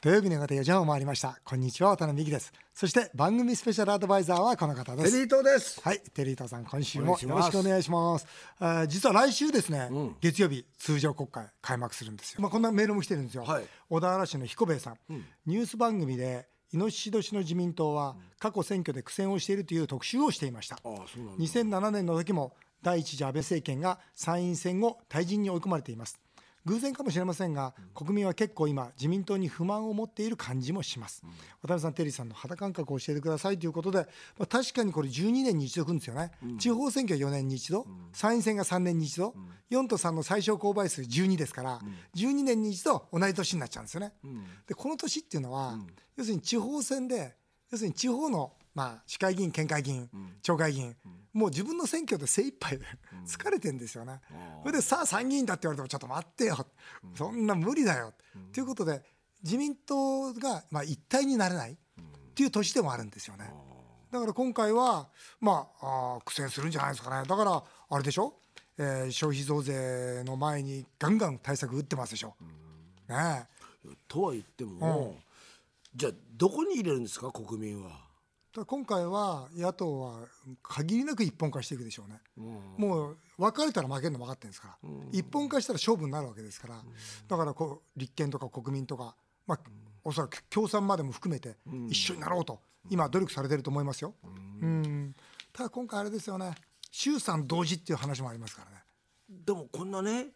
土曜日の方4時半を回りました。こんにちは渡辺美希です。そして番組スペシャルアドバイザーはこの方です。テリートです。はいテリートさん今週もよろしくお願いします。あー実は来週ですね、月曜日通常国会開幕するんですよ。まあこんなメールも来てるんですよ、はい。小田原市の彦兵衛さん、ニュース番組でイノシシ年の自民党は過去選挙で苦戦をしているという特集をしていました。ああそうなんだ。2007年の時も第一次安倍政権が参院選後退陣に追い込まれています偶然かもしれませんが国民は結構今自民党に不満を持っている感じもします、渡辺さんテリーさんの肌感覚を教えてくださいということで、まあ、確かにこれ12年に一度来るんですよね、地方選挙は4年に一度、参院選が3年に一度、4と3の最小公倍数12ですから、12年に一度同じ年になっちゃうんですよね、でこの年っていうのは、要するに地方選で要するに地方のまあ市会議員県会議員、町会議員、もう自分の選挙で精一杯で疲れてんですよね。それでさあ参議院だって言われてもちょっと待ってよ、そんな無理だよ。ということで自民党がまあ一体になれないっていう年でもあるんですよね。だから今回はまああー苦戦するんじゃないですかね。だからあれでしょ、えー消費増税の前にガンガン対策打ってますでしょ。ねえ。とは言っても、じゃあどこに入れるんですか？国民はだから今回は野党は限りなく一本化していくでしょうね、もう分かれたら負けるの分かってるんですから、一本化したら勝負になるわけですから、だからこう立憲とか国民とか、まあ、おそらく共産までも含めて一緒になろうと、今、努力されてると思いますよ。うん。ただ今回、あれですよね、衆参同時っていう話もありますからね。でもこんなね、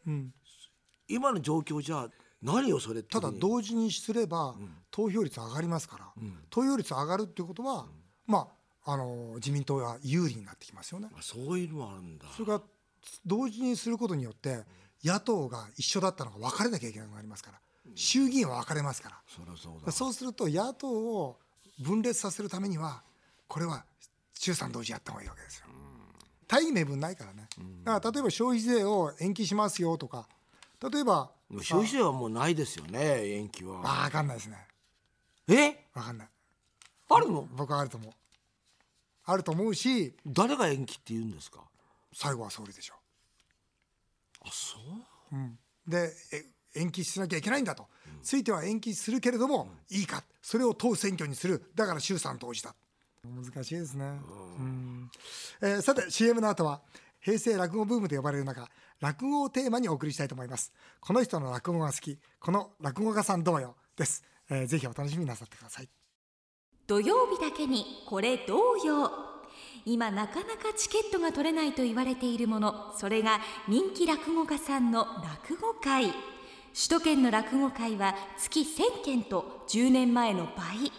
今の状況じゃ何よそれただ同時にすれば投票率上がりますから、投票率上がるっていうことは、まあ、あの自民党が有利になってきますよね。あそういうのもあるんだ。それが同時にすることによって野党が一緒だったのが分かれなきゃいけなくなりますから。衆議院は分かれますから。そそうだ。そうすると野党を分裂させるためにはこれは衆参同時やった方がいいわけですよ。大義名分ないからね。だから例えば消費税を延期しますよとか。例えば消費税はもうないですよね延期は。あ分かんないですね。え？分かんないあるの？僕はあると思う。あると思うし誰が延期って言うんですか？最後は総理でしょあそう？でえ延期しなきゃいけないんだと、ついては延期するけれども、いいか。それを問う選挙にする。だから衆参同時だ難しいですね、うん。えーさて CM の後は平成落語ブームと呼ばれる中落語をテーマにお送りしたいと思います。この人の落語が好き。この落語家さんどうよ。です、えーぜひお楽しみになさってください土曜日だけにこれどうよ今なかなかチケットが取れないと言われているもの。それが人気落語家さんの落語会。首都圏の落語会は月1000件と10年前の倍。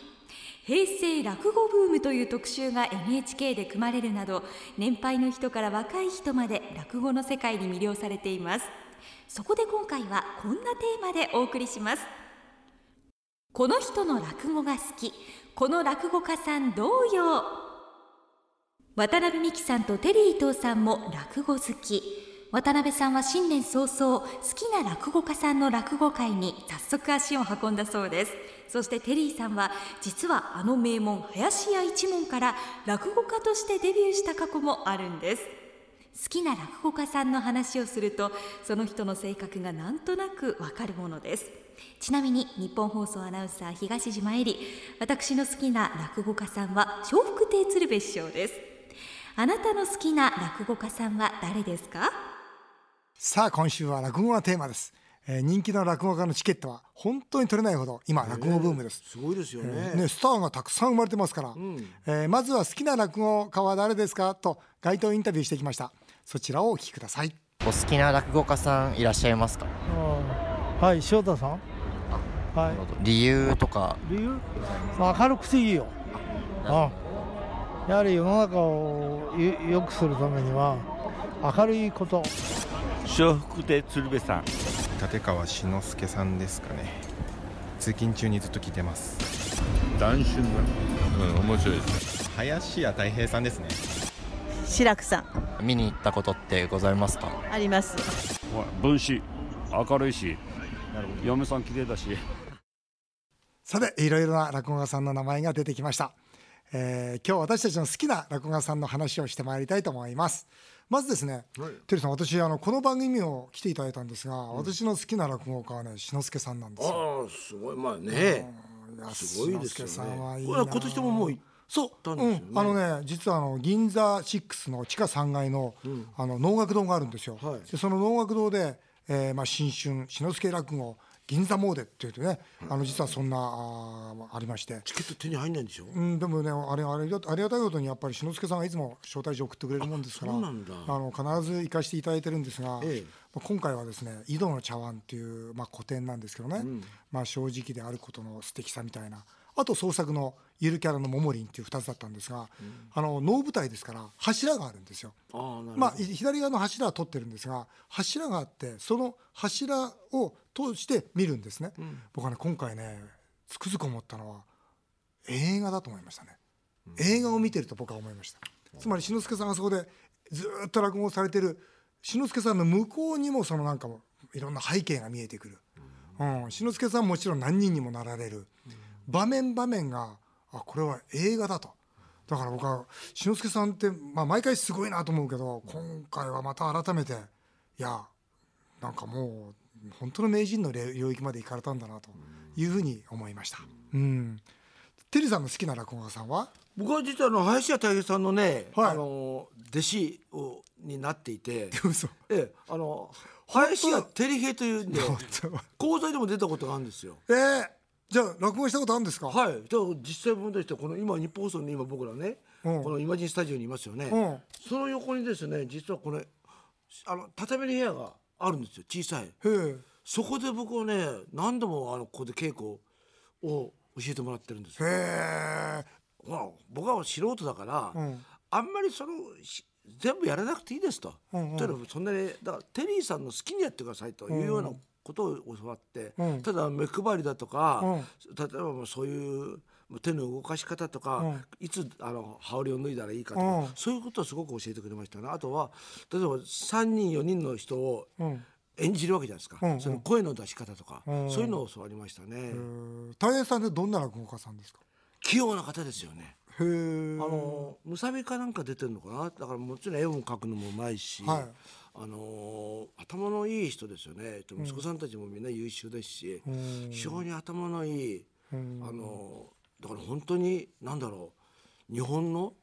平成落語ブームという特集が NHK で組まれるなど年配の人から若い人まで落語の世界に魅了されています。そこで今回はこんなテーマでお送りします。この人の落語が好き。この落語家さんどうよ渡辺美樹さんとテリー伊藤さんも落語好き。渡辺さんは新年早々好きな落語家さんの落語会に早速足を運んだそうです。そしてテリーさんは実はあの名門林家一門から落語家としてデビューした過去もあるんです。好きな落語家さんの話をするとその人の性格がなんとなくわかるものです。ちなみに日本放送アナウンサー東島えり私の好きな落語家さんは笑福亭鶴瓶師匠です。あなたの好きな落語家さんは誰ですか？さあ今週は落語がテーマです、えー人気の落語家のチケットは本当に取れないほど今落語ブームです、すごいですよね,、ね、スターがたくさん生まれてますから、えーまずは好きな落語家は誰ですか？と街頭インタビューしてきました。そちらをお聞きください。お好きな落語家さんいらっしゃいますか？あはい塩田さん？はい。理由とか。理由？明るくていいよ。あやはり世の中をよ良くするためには明るいこと。笑福亭鶴瓶さん。立川志の輔さんですかね。通勤中にずっと聞いてます。斬新な。うん面白い。です林家たい平さんですね。志らくさん。見に行ったことってございますか？あります。分子。明るいし嫁さん綺麗だし。さていろいろな落語家さんの名前が出てきました、えー今日私たちの好きな落語家さんの話をしてまいりたいと思います。まずですね、テリーさん私あのこの番組を来ていただいたんですが、私の好きな落語家はね志の輔さんなんですよ。ああすごい。まあね。すごいですよ志の輔さんはいねいなこれは今年ももう行そうね。うん、あのね実はあの銀座6の地下3階の,、あの能楽堂があるんですよ、はい。でその能楽堂で、えーまあ、新春志の輔落語銀座詣っていうとね、あの実はそんなあーありまして、チケット手に入んないんでしょ？うん、でもねあれあれありがたいことにやっぱり志の輔さんがいつも招待状送ってくれるもんですからあの必ず行かせていただいてるんですが、ええ。まあ今回はですね「井戸の茶碗」っていう、まあ、古典なんですけどね、まあ、正直であることの素敵さみたいなあと創作のゆるキャラの「ももりん」っていう2つだったんですが、あの能舞台ですから柱があるんですよ。まあ、い左側の柱は取ってるんですが柱があってその柱を通して見るんですね、僕はね今回ねつくづく思ったのは映画だと思いましたね、映画を見てると僕は思いました。つまり志の輔さんがそこでずーっと落語をされてる志の輔さんの向こうにもそのなんかもいろんな背景が見えてくる、うん、志の輔さんもちろん何人にもなられる、場面場面があこれは映画だと。だから僕は志の輔さんって、まあ、毎回すごいなと思うけど今回はまた改めていやなんかもう本当の名人の領域まで行かれたんだなというふうに思いました。うん、テリーさんの好きな落語家さんは？僕は実はあの林家たい平さんのね、はい。あの弟子をになっていて、嘘。ええ、あの林家照平というんで本講座でも出たことがあるんですよ。当え。ー、じゃあ落語したことあるんですか、はい、だから実際問題としてこの今日本放送に今僕らね、うん。このイマジンスタジオにいますよね、うん。その横にですね実はこれあの畳の部屋があるんですよ。小さい。へえ。そこで僕はね何度もあのここで稽古を教えてもらってるんです。よへえ。ほら僕は素人だから、うん。あんまりそのし全部やらなくていいですと。うんうん。というのはそんなにだからテリーさんの好きにやってくださいというようなことを教わって、うん。ただ目配りだとか、例えばそういう手の動かし方とか、うん。いつあの羽織を脱いだらいいかとか、うん。そういうことをすごく教えてくれました。ね。あとは例えば3人4人の人をうん。演じるわけじゃないですか、うん。うんその声の出し方とか、うん。そういうのを教わりましたね。大変さんってどんな落語家さんですか？器用な方ですよね。あのむさびかなんか出てるのかな？だからもちろん絵を描くのもうまいし、はいあの頭のいい人ですよね。息子さんたちもみんな優秀ですし、ん。非常に頭のいい、ん。あのだから本当に何だろう日本の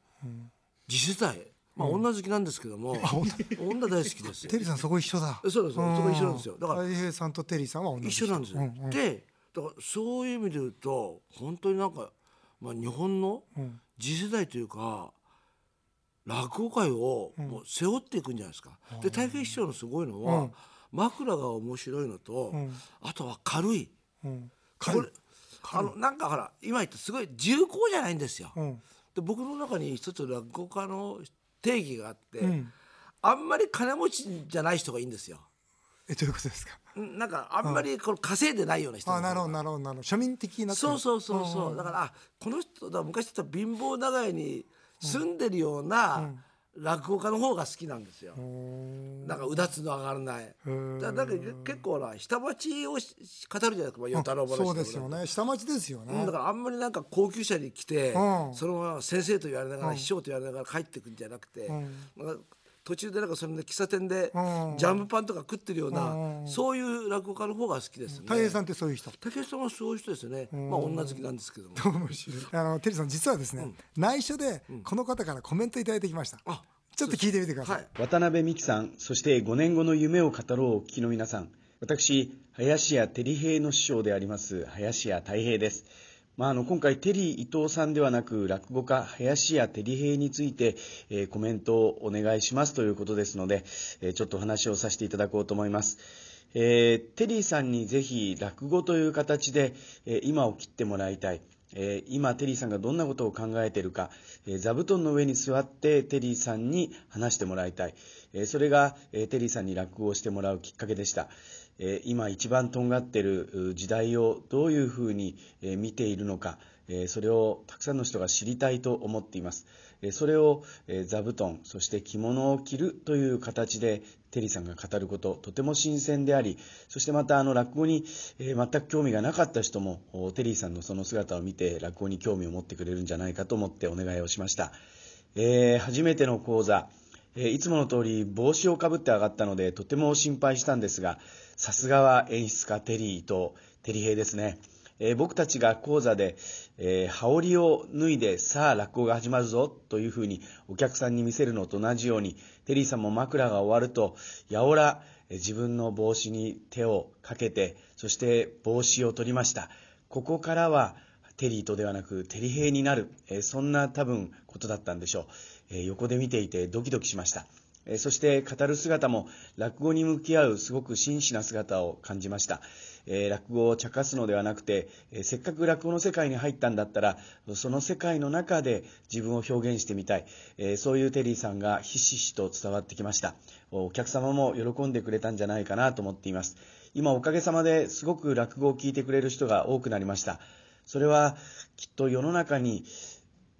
次世代、まあ女好きなんですけども、女大好きですよ。テリーさんそこ一緒だ。そうですそこ一緒なんですよ。だから大平さんとテリーさんは同じ一緒なんですよ、でだからそういう意味で言うと本当になんか、まあ、日本のん。次世代というか落語界をもう背負っていくんじゃないですか。で大平師匠のすごいのは、うん。枕が面白いのと、ん。あとは軽い。うん。これあのなんかほら今言ったすごい重厚じゃないんですよ。うん。で僕の中に一つ落語家の定義があって、ん。あんまり金持ちじゃない人がいいんですよ。えどういうことですか？んなんかあんまりこの稼いでないような人あなるほどなるほどなるほど。庶民的なそうそうそうそう。だからあこの人だ昔だったら貧乏長屋に住んでるような落語家の方が好きなんですよ。なんかうだつの上がらない。だだから結構ほら下町をし語るじゃないですか、まあ、与太郎話そうですよね。下町ですようんねだからあんまりなんか高級車に来て、うん。そのまま先生と言われながら、師匠と言われながら帰ってくんじゃなくて、なん。か途中でなんかそれで喫茶店でうん。ジャムパンとか食ってるような、うんそういう落語家の方が好きですね。大平さんってそういう人？武井さんはそういう人ですよね。まあ女好きなんですけども。あのテリーさん実はですね、内緒でこの方からコメントいただいてきました、あちょっと聞いてみてください、はい。渡辺美樹さん、そして5年後の夢を語ろうお聞きの皆さん、私、林家照平の師匠であります、林家太平です。まあ、あの今回、テリー伊藤さんではなく、落語家、林家照平について、えーコメントをお願いしますということですので、えーちょっとお話をさせていただこうと思います。えーテリーさんにぜひ落語という形で、え今を切ってもらいたい。え今、テリーさんがどんなことを考えているか、え座布団の上に座ってテリーさんに話してもらいたい。えそれが、えテリーさんに落語をしてもらうきっかけでした。え今一番とんがっている時代をどういうふうに、見ているのか、えそれをたくさんの人が知りたいと思っています。えそれを、え座布団、そして着物を着るという形でテリーさんが語ること、とても新鮮であり、そしてまたあの落語に、え全く興味がなかった人も、テリーさんのその姿を見て落語に興味を持ってくれるんじゃないかと思ってお願いをしました。えー初めての講座、えいつもの通り帽子をかぶって上がったのでとても心配したんですがさすがは演出家テリー伊藤テリー平ですね、え僕たちが講座で、えー羽織を脱いでさあ落語が始まるぞというふうにお客さんに見せるのと同じようにテリーさんも枕が終わるとやおらえ自分の帽子に手をかけてそして帽子を取りました。ここからはテリーとではなくテリヘイになる、えーそんな多分ことだったんでしょう、え横で見ていてドキドキしました、えそして語る姿も落語に向き合うすごく真摯な姿を感じました、え落語を茶化すのではなくて、えせっかく落語の世界に入ったんだったらその世界の中で自分を表現してみたい、えそういうテリーさんがひしひしと伝わってきました。お客様も喜んでくれたんじゃないかなと思っています。今おかげさまですごく落語を聞いてくれる人が多くなりました。それはきっと世の中に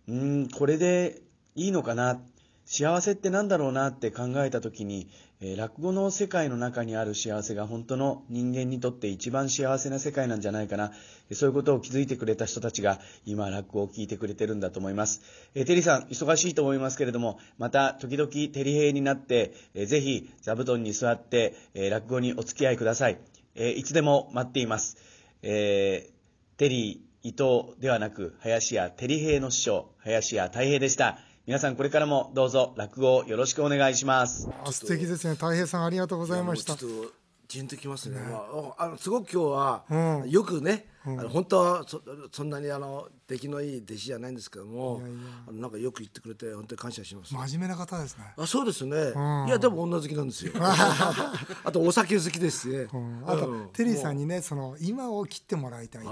うんこれでいいのかな？幸せって何だろうなって考えた時に、えー落語の世界の中にある幸せが本当の人間にとって一番幸せな世界なんじゃないかな。えそういうことを気づいてくれた人たちが今落語を聞いてくれてるんだと思います、えーテリーさん忙しいと思いますけれどもまた時々テリヘイになって、えーぜひ座布団に座って、えー落語にお付き合いください、えーいつでも待っています、えーテリー伊藤ではなく林家テリヘイの師匠林家太平でした。皆さんこれからもどうぞ落語をよろしくお願いします。あ素敵ですね。太平さんありがとうございました。ちょっとじんときますね。まあ、あのすごく今日は、うん。よくね、あの本当はそそんなにあの出来のいい弟子じゃないんですけども、あのなんかよく言ってくれて本当に感謝します。真面目な方ですね。あそうですね、ん。いやでも女好きなんですよ。あとお酒好きですしね、うん。あと、うんテリーさんにねその今を切ってもらいたい、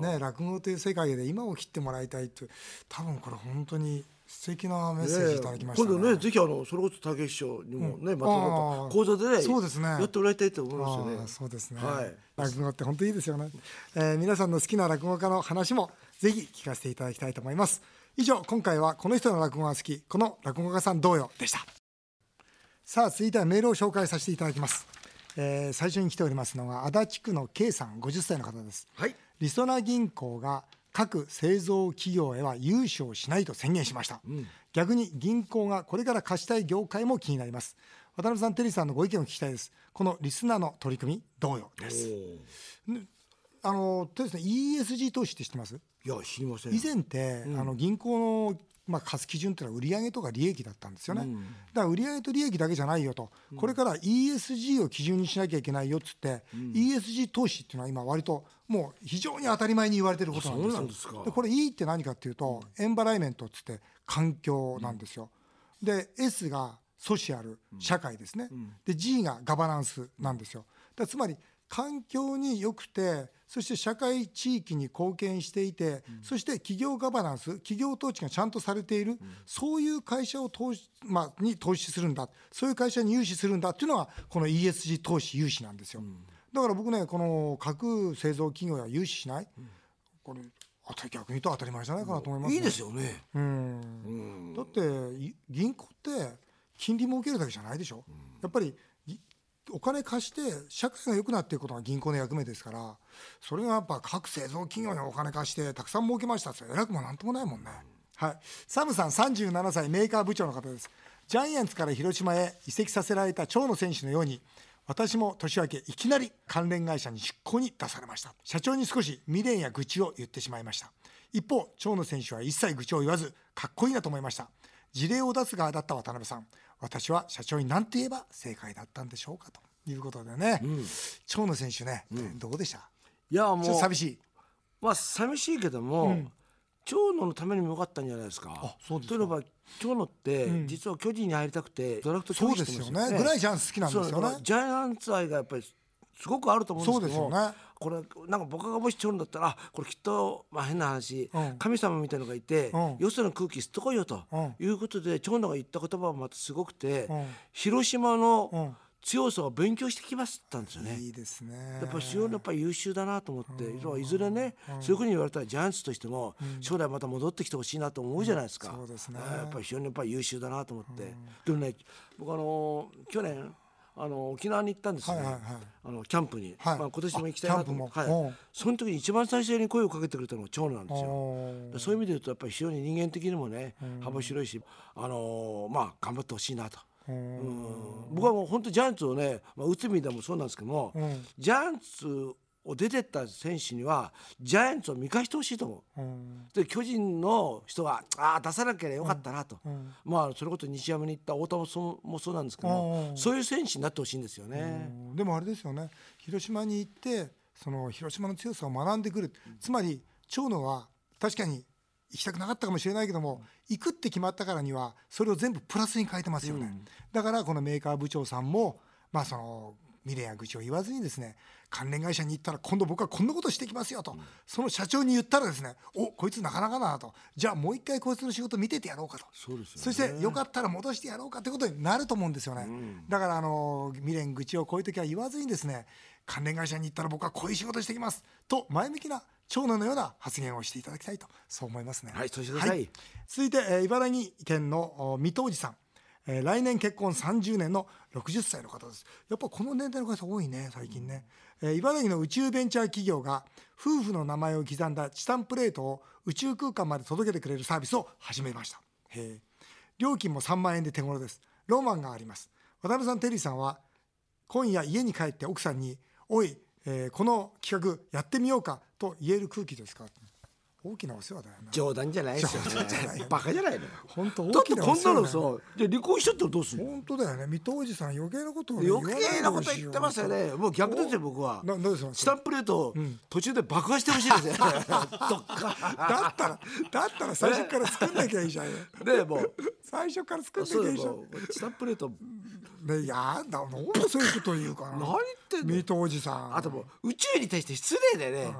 ね、落語という世界で今を切ってもらいたいって多分これ本当に素敵なメッセージいただきましたね。今度ねぜひあのそれこそ竹師匠にもね、またあなんーか講座でねそうですね。やってもらいたいと思いますよあねーそうですね、はい。落語って本当いいですよね、えー皆さんの好きな落語家の話もぜひ聞かせていただきたいと思います。以上今回はこの人の落語が好きこの落語家さん同様でした。さあ続いてはメールを紹介させていただきます、えー最初に来ておりますのが足立区の K さん50歳の方です。はい。りそな銀行が各製造企業へは融資をしないと宣言しました、逆に銀行がこれから貸したい業界も気になります。渡辺さんテリーさんのご意見を聞きたいです。このリスナーの取り組み同様です。あのとですね ESG 投資って知ってます？いや知りません以前って、あの銀行のまあ、貸す基準っていうのは売上とか利益だったんですよね、だから売上と利益だけじゃないよと、これから ESG を基準にしなきゃいけないよっつって、ESG 投資っていうのは今割ともう非常に当たり前に言われてることなんですよ。でこれ E って何かっていうと、エンバライメントっつって環境なんですよ、で S がソシアル社会ですね、で G がガバナンスなんですよ。だつまり環境に良くてそして社会地域に貢献していて、そして企業ガバナンス企業統治がちゃんとされている、そういう会社を投資、まあ、に投資するんだそういう会社に融資するんだっていうのがこの ESG 投資融資なんですよ、だから僕ねこの各製造企業や融資しない、これ逆に言うと当たり前じゃないかなと思います、いいですよね。うん。だってい銀行って金利儲けるだけじゃないでしょ、やっぱりいお金貸して社会が良くなっていくことが銀行の役目ですからそれがやっぱ各製造企業にお金貸してたくさん儲けましたって偉くもなんともないもんね、はい、サムさん37歳メーカー部長の方です。ジャイアンツから広島へ移籍させられた長野選手のように私も年明けいきなり関連会社に出向に出されました。社長に少し未練や愚痴を言ってしまいました。一方長野選手は一切愚痴を言わずかっこいいなと思いました。事例を出す側だった渡辺さん。私は社長に何て言えば正解だったんでしょうかと。いうことでね、長野選手ね、どうでした？いやもう寂しい。まあ寂しいけども、長野のためにもよかったんじゃないですか。あそうですか。というのは長野って、実は巨人に入りたくてドラフト拒否してますそうですよね。ぐらいジャイアンツ好きなんですよね。ジャイアンツ愛がやっぱりすごくあると思うんですけどね。これなんか僕がもし長野だったらあこれきっと、まあ、変な話、うん。神様みたいのがいて、うん。よその空気吸ってこいよと、うん。いうことで長野が言った言葉はまたすごくて、うん。広島のうん強さを勉強してきますって言ったんですよね。いいですね。やっぱり非常にやっぱり優秀だなと思って、いずれね、そういうふうに言われたらジャイアンツとしても、将来また戻ってきてほしいなと思うじゃないですか、そうですね。やっぱり非常にやっぱり優秀だなと思って、でもね僕あの去年あの沖縄に行ったんですね、はいはいはい。あのキャンプに、はい。まあ、今年も行きたいなと思って、あキャンプも？うんはい、その時に一番最初に声をかけてくれたのが長野なんですよ。そういう意味で言うとやっぱり非常に人間的にもね、幅広いし、あのーまあ頑張ってほしいなと。うん僕はもう本当ジャイアンツをね、まあ、内海でもそうなんですけども、うん。ジャイアンツを出てった選手にはジャイアンツを見返してほしいと思う。うん。で巨人の人はああ出さなきゃよかったなと、うん。まあそれこそ西山に行った太田もそうもそうなんですけどうん。もそういう選手になってほしいんですよね。でもあれですよね。広島に行ってその広島の強さを学んでくる、つまり長野は確かに行きたくなかったかもしれないけども、行くって決まったからにはそれを全部プラスに変えてますよね、だからこのメーカー部長さんもまあその未練や愚痴を言わずにですね関連会社に行ったら今度僕はこんなことしてきますよと、その社長に言ったらですねおこいつなかなかだなと。じゃあもう一回こいつの仕事見ててやろうかと。そうですよね。そしてよかったら戻してやろうかということになると思うんですよね、だからあの未練愚痴をこういう時は言わずにですね関連会社に行ったら僕はこういう仕事してきますと前向きな長野のような発言をしていただきたいとそう思いますね。はいそうしてください。続いて、えー茨城県のお水戸寺さん、えー来年結婚30年の60歳の方です。やっぱこの年代の方多いね最近ね、えー茨城の宇宙ベンチャー企業が夫婦の名前を刻んだチタンプレートを宇宙空間まで届けてくれるサービスを始めました。へえ料金も3万円で手頃です。ロマンがあります。渡辺さんテリーさんは今夜家に帰って奥さんに「おい、えーこの企画やってみようか」と言える空気ですか？大きなお世話だよな。冗談じゃないですよ。ね。バカじゃないの。本当だ大きなってこんな。お世話だよのさ、じゃあ離婚しちゃったらどうするの？本当だよね。水戸おじさん余計なことをね余計なこと言ってますよね。もう逆ですよ僕は。ななんでそのスタンプレートを途中で爆破してほしいですね。どっか。だったらだったら最初から作んなきゃいいじゃん。よでもう。最初から作んなきゃいいじゃん。スタンプレート。ねやだなんでそういうこと言うかな。何言ってんの？水戸おじさん。あともう宇宙に対して失礼でね。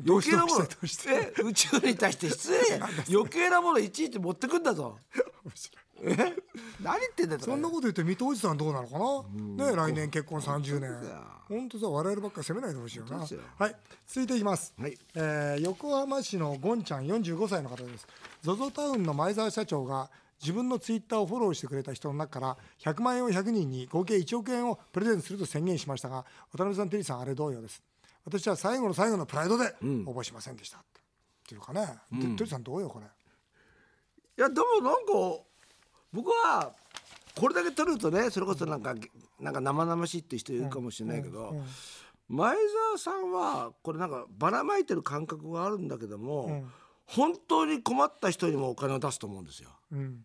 どうして。余計なもの。え宇宙に対して失礼。余計なものいちいち持ってくんだぞ。え？何言ってんだよそんなこと言って水戸おじさんどうなのかな？ね来年結婚30年。本当さ我々ばっか責めないでほしいよな。はい。続いていきます、はい。えー横浜市のゴンちゃん45歳の方です。ZOZO タウンの前澤社長が自分のツイッターをフォローしてくれた人の中から100万円を100人に合計1億円をプレゼントすると宣言しましたが渡辺さんテリーさんあれ同様です。私は最後の最後のプライドで応募しませんでした、っていうかね、でテリーさんどうよこれ？いやでもなんか僕はこれだけ取るとねそれこそなんかなんか生々しいって人いるかもしれないけど、前澤さんはこれなんかばらまいてる感覚があるんだけども、本当に困った人にもお金を出すと思うんですよ。うん。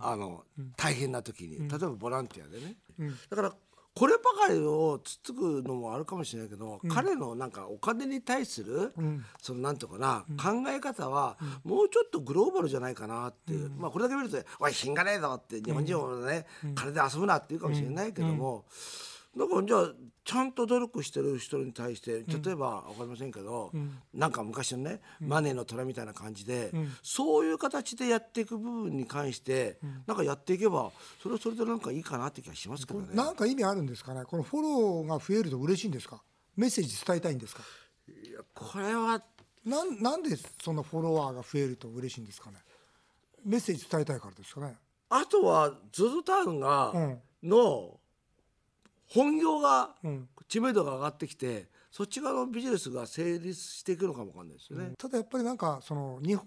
あの大変な時に、例えばボランティアでね、うん。だからこればかりをつっつくのもあるかもしれないけど、彼のなんかお金に対する、ん。そのなんていうかな、考え方はもうちょっとグローバルじゃないかなっていう、まあこれだけ見ると「おい品がねえぞ」って日本人はね、金で遊ぶなって言うかもしれないけども、だからじゃあちゃんと努力してる人に対して例えば分かりませんけど、なんか昔のね、マネーの虎みたいな感じで、そういう形でやっていく部分に関して、なんかやっていけばそれはそれでなんかいいかなって気がしますけどね。なんか意味あるんですかねこのフォローが増えると嬉しいんですか？メッセージ伝えたいんですか？これはなんなんでそのフォロワーが増えると嬉しいんですかね？メッセージ伝えたいからですかね？あとは ZOZO タウンが、うん。の本業がうん。知名度が上がってきてそっち側のビジネスが成立していくのかもわかんないですよね。ただやっぱりなんかその日本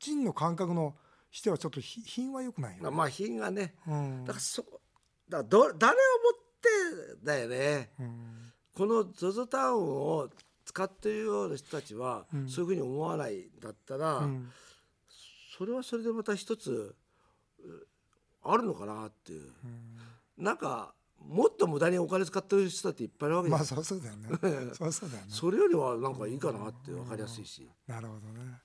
人の感覚のしてはちょっとひ品は良くないよね、まあ品がね、うん。だからそだど誰をもってだよね、うん。この ZOZO タウンを使っているような人たちは、そういうふうに思わないんだったら、うん。それはそれでまた一つうあるのかなっていう、なんかもっと無駄にお金使ってる人だっていっぱいいるわけまあそうそうだよね。そうそうだよね。それよりはなんかいいかなって分かりやすいし、なるほどね。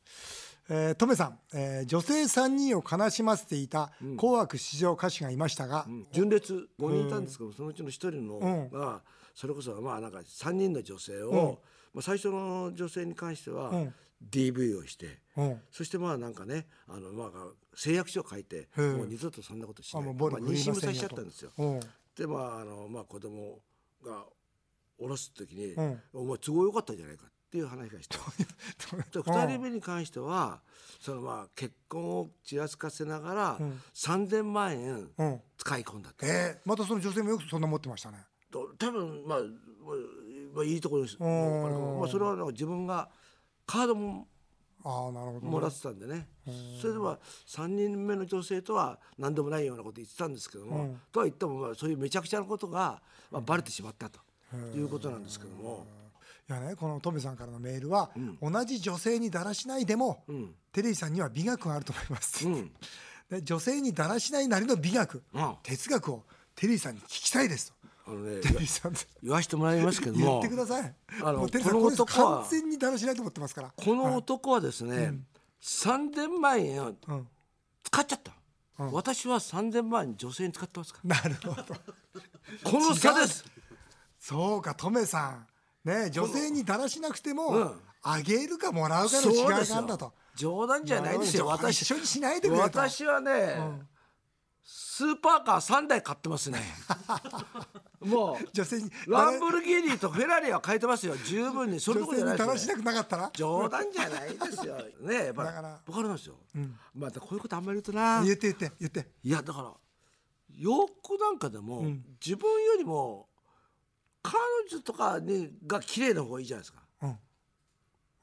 えー、トメさん、えー女性3人を悲しませていた紅白出場歌手がいましたが、純烈5人いたんですけど、そのうちの1人のうん。がそれこそまあなんか3人の女性を、まあ、最初の女性に関してはうん。DV をして、うん。そしてまあなんかねあのまあ誓約書を書いてもう二度とそんなことしない。まあ妊娠もさせちゃったんですよ。うんでまああのまあ子供が下ろす時に、うん。お前都合良かったじゃないかっていう話がしてで2人目に関してはそのまあ結婚をちらつかせながら、うん。3,000万円うん。使い込んだと、えー、またその女性もよくそんな持ってましたね。と多分まあ、まあまあ、いいところです、うん。まあ、それはなんか自分がカードもああなるほど、ね、もらってたんでね。それでは3人目の女性とは何でもないようなこと言ってたんですけども、とは言ってもまあそういうめちゃくちゃなことが、まあ、バレてしまったということなんですけども。いやねこのトメさんからのメールは、うん、同じ女性にだらしないでも、うん、テレビさんには美学があると思います、うん、で女性にだらしないなりの美学、哲学をテレビさんに聞きたいですと。あのね、言わしてもらいますけども言ってください。あのこの男は完全にだらしないと思ってますから。この男はですね、はい、3000万円使っちゃった、うん、私は3000万円女性に使ってますから。なるほど。この差です。そうかトメさん。ね女性にだらしなくても、うん、あげるかもらうかの違いがあるんだと。冗談じゃないですよ。私一緒にしないでくれ私はね、うん、スーパーカー3台買ってますね もう女性にランボルギーニとフェラーリは買えてますよ。十分に。それどころじゃないです、ね、だらしなくなかったら？冗談じゃないですよ。ねやっぱだから分かるんですよ、うん、またこういうことあんまり言うとな。言って言って。言っていやだから洋服なんかでも、うん、自分よりも彼女とかにが綺麗な方がいいじゃないですか。うん。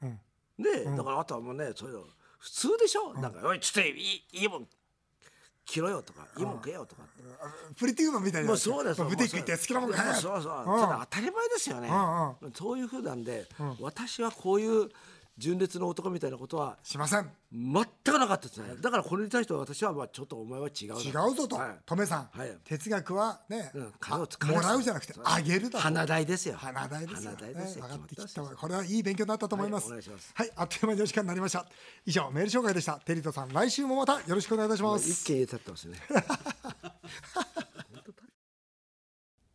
うん、で、だからあとはもうねそういうの普通でしょ、うん、なんか「おいちょっといいいいもん着ろよ」とか「いいもん食えよ」とか。プリティウーマンみたいな。もうそうです。ブティック行って好きなもんそうそう。ただ当たり前ですよね。そういうふうなんで、私はこういう純烈の男みたいなことはしません。全くなかったですね。だからこれに対しては私はまあちょっとお前は違う違うぞと、はい、トメさん、はい、哲学はね、うん、もらうじゃなくてあげるだ花代ですよ。花代ですよ、ね、分かってきた。これはいい勉強になったと思います、はい、はい、あっという間にお時間になりました。以上メール紹介でした。テリトさん来週もまたよろしくお願いいたします。一件入れたってますね。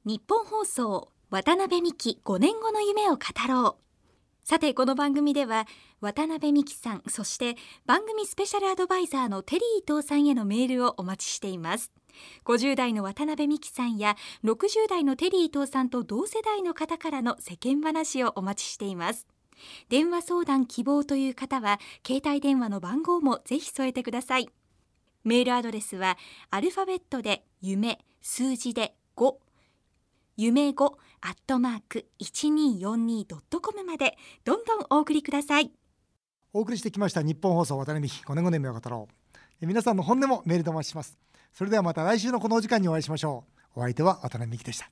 日本放送渡辺美希5年後の夢を語ろうさてこの番組では渡辺美希さんそして番組スペシャルアドバイザーのテリー伊藤さんへのメールをお待ちしています。50代の渡辺美希さんや60代のテリー伊藤さんと同世代の方からの世間話をお待ちしています。電話相談希望という方は携帯電話の番号もぜひ添えてください。メールアドレスはアルファベットで夢数字で5夢5アットマーク 1242.com までどんどんお送りください。お送りしてきました日本放送渡辺美希5年5年目を語ろう。皆さんの本音もメールでお待ちします。それではまた来週のこのお時間にお会いしましょう。お相手は渡辺美希でした。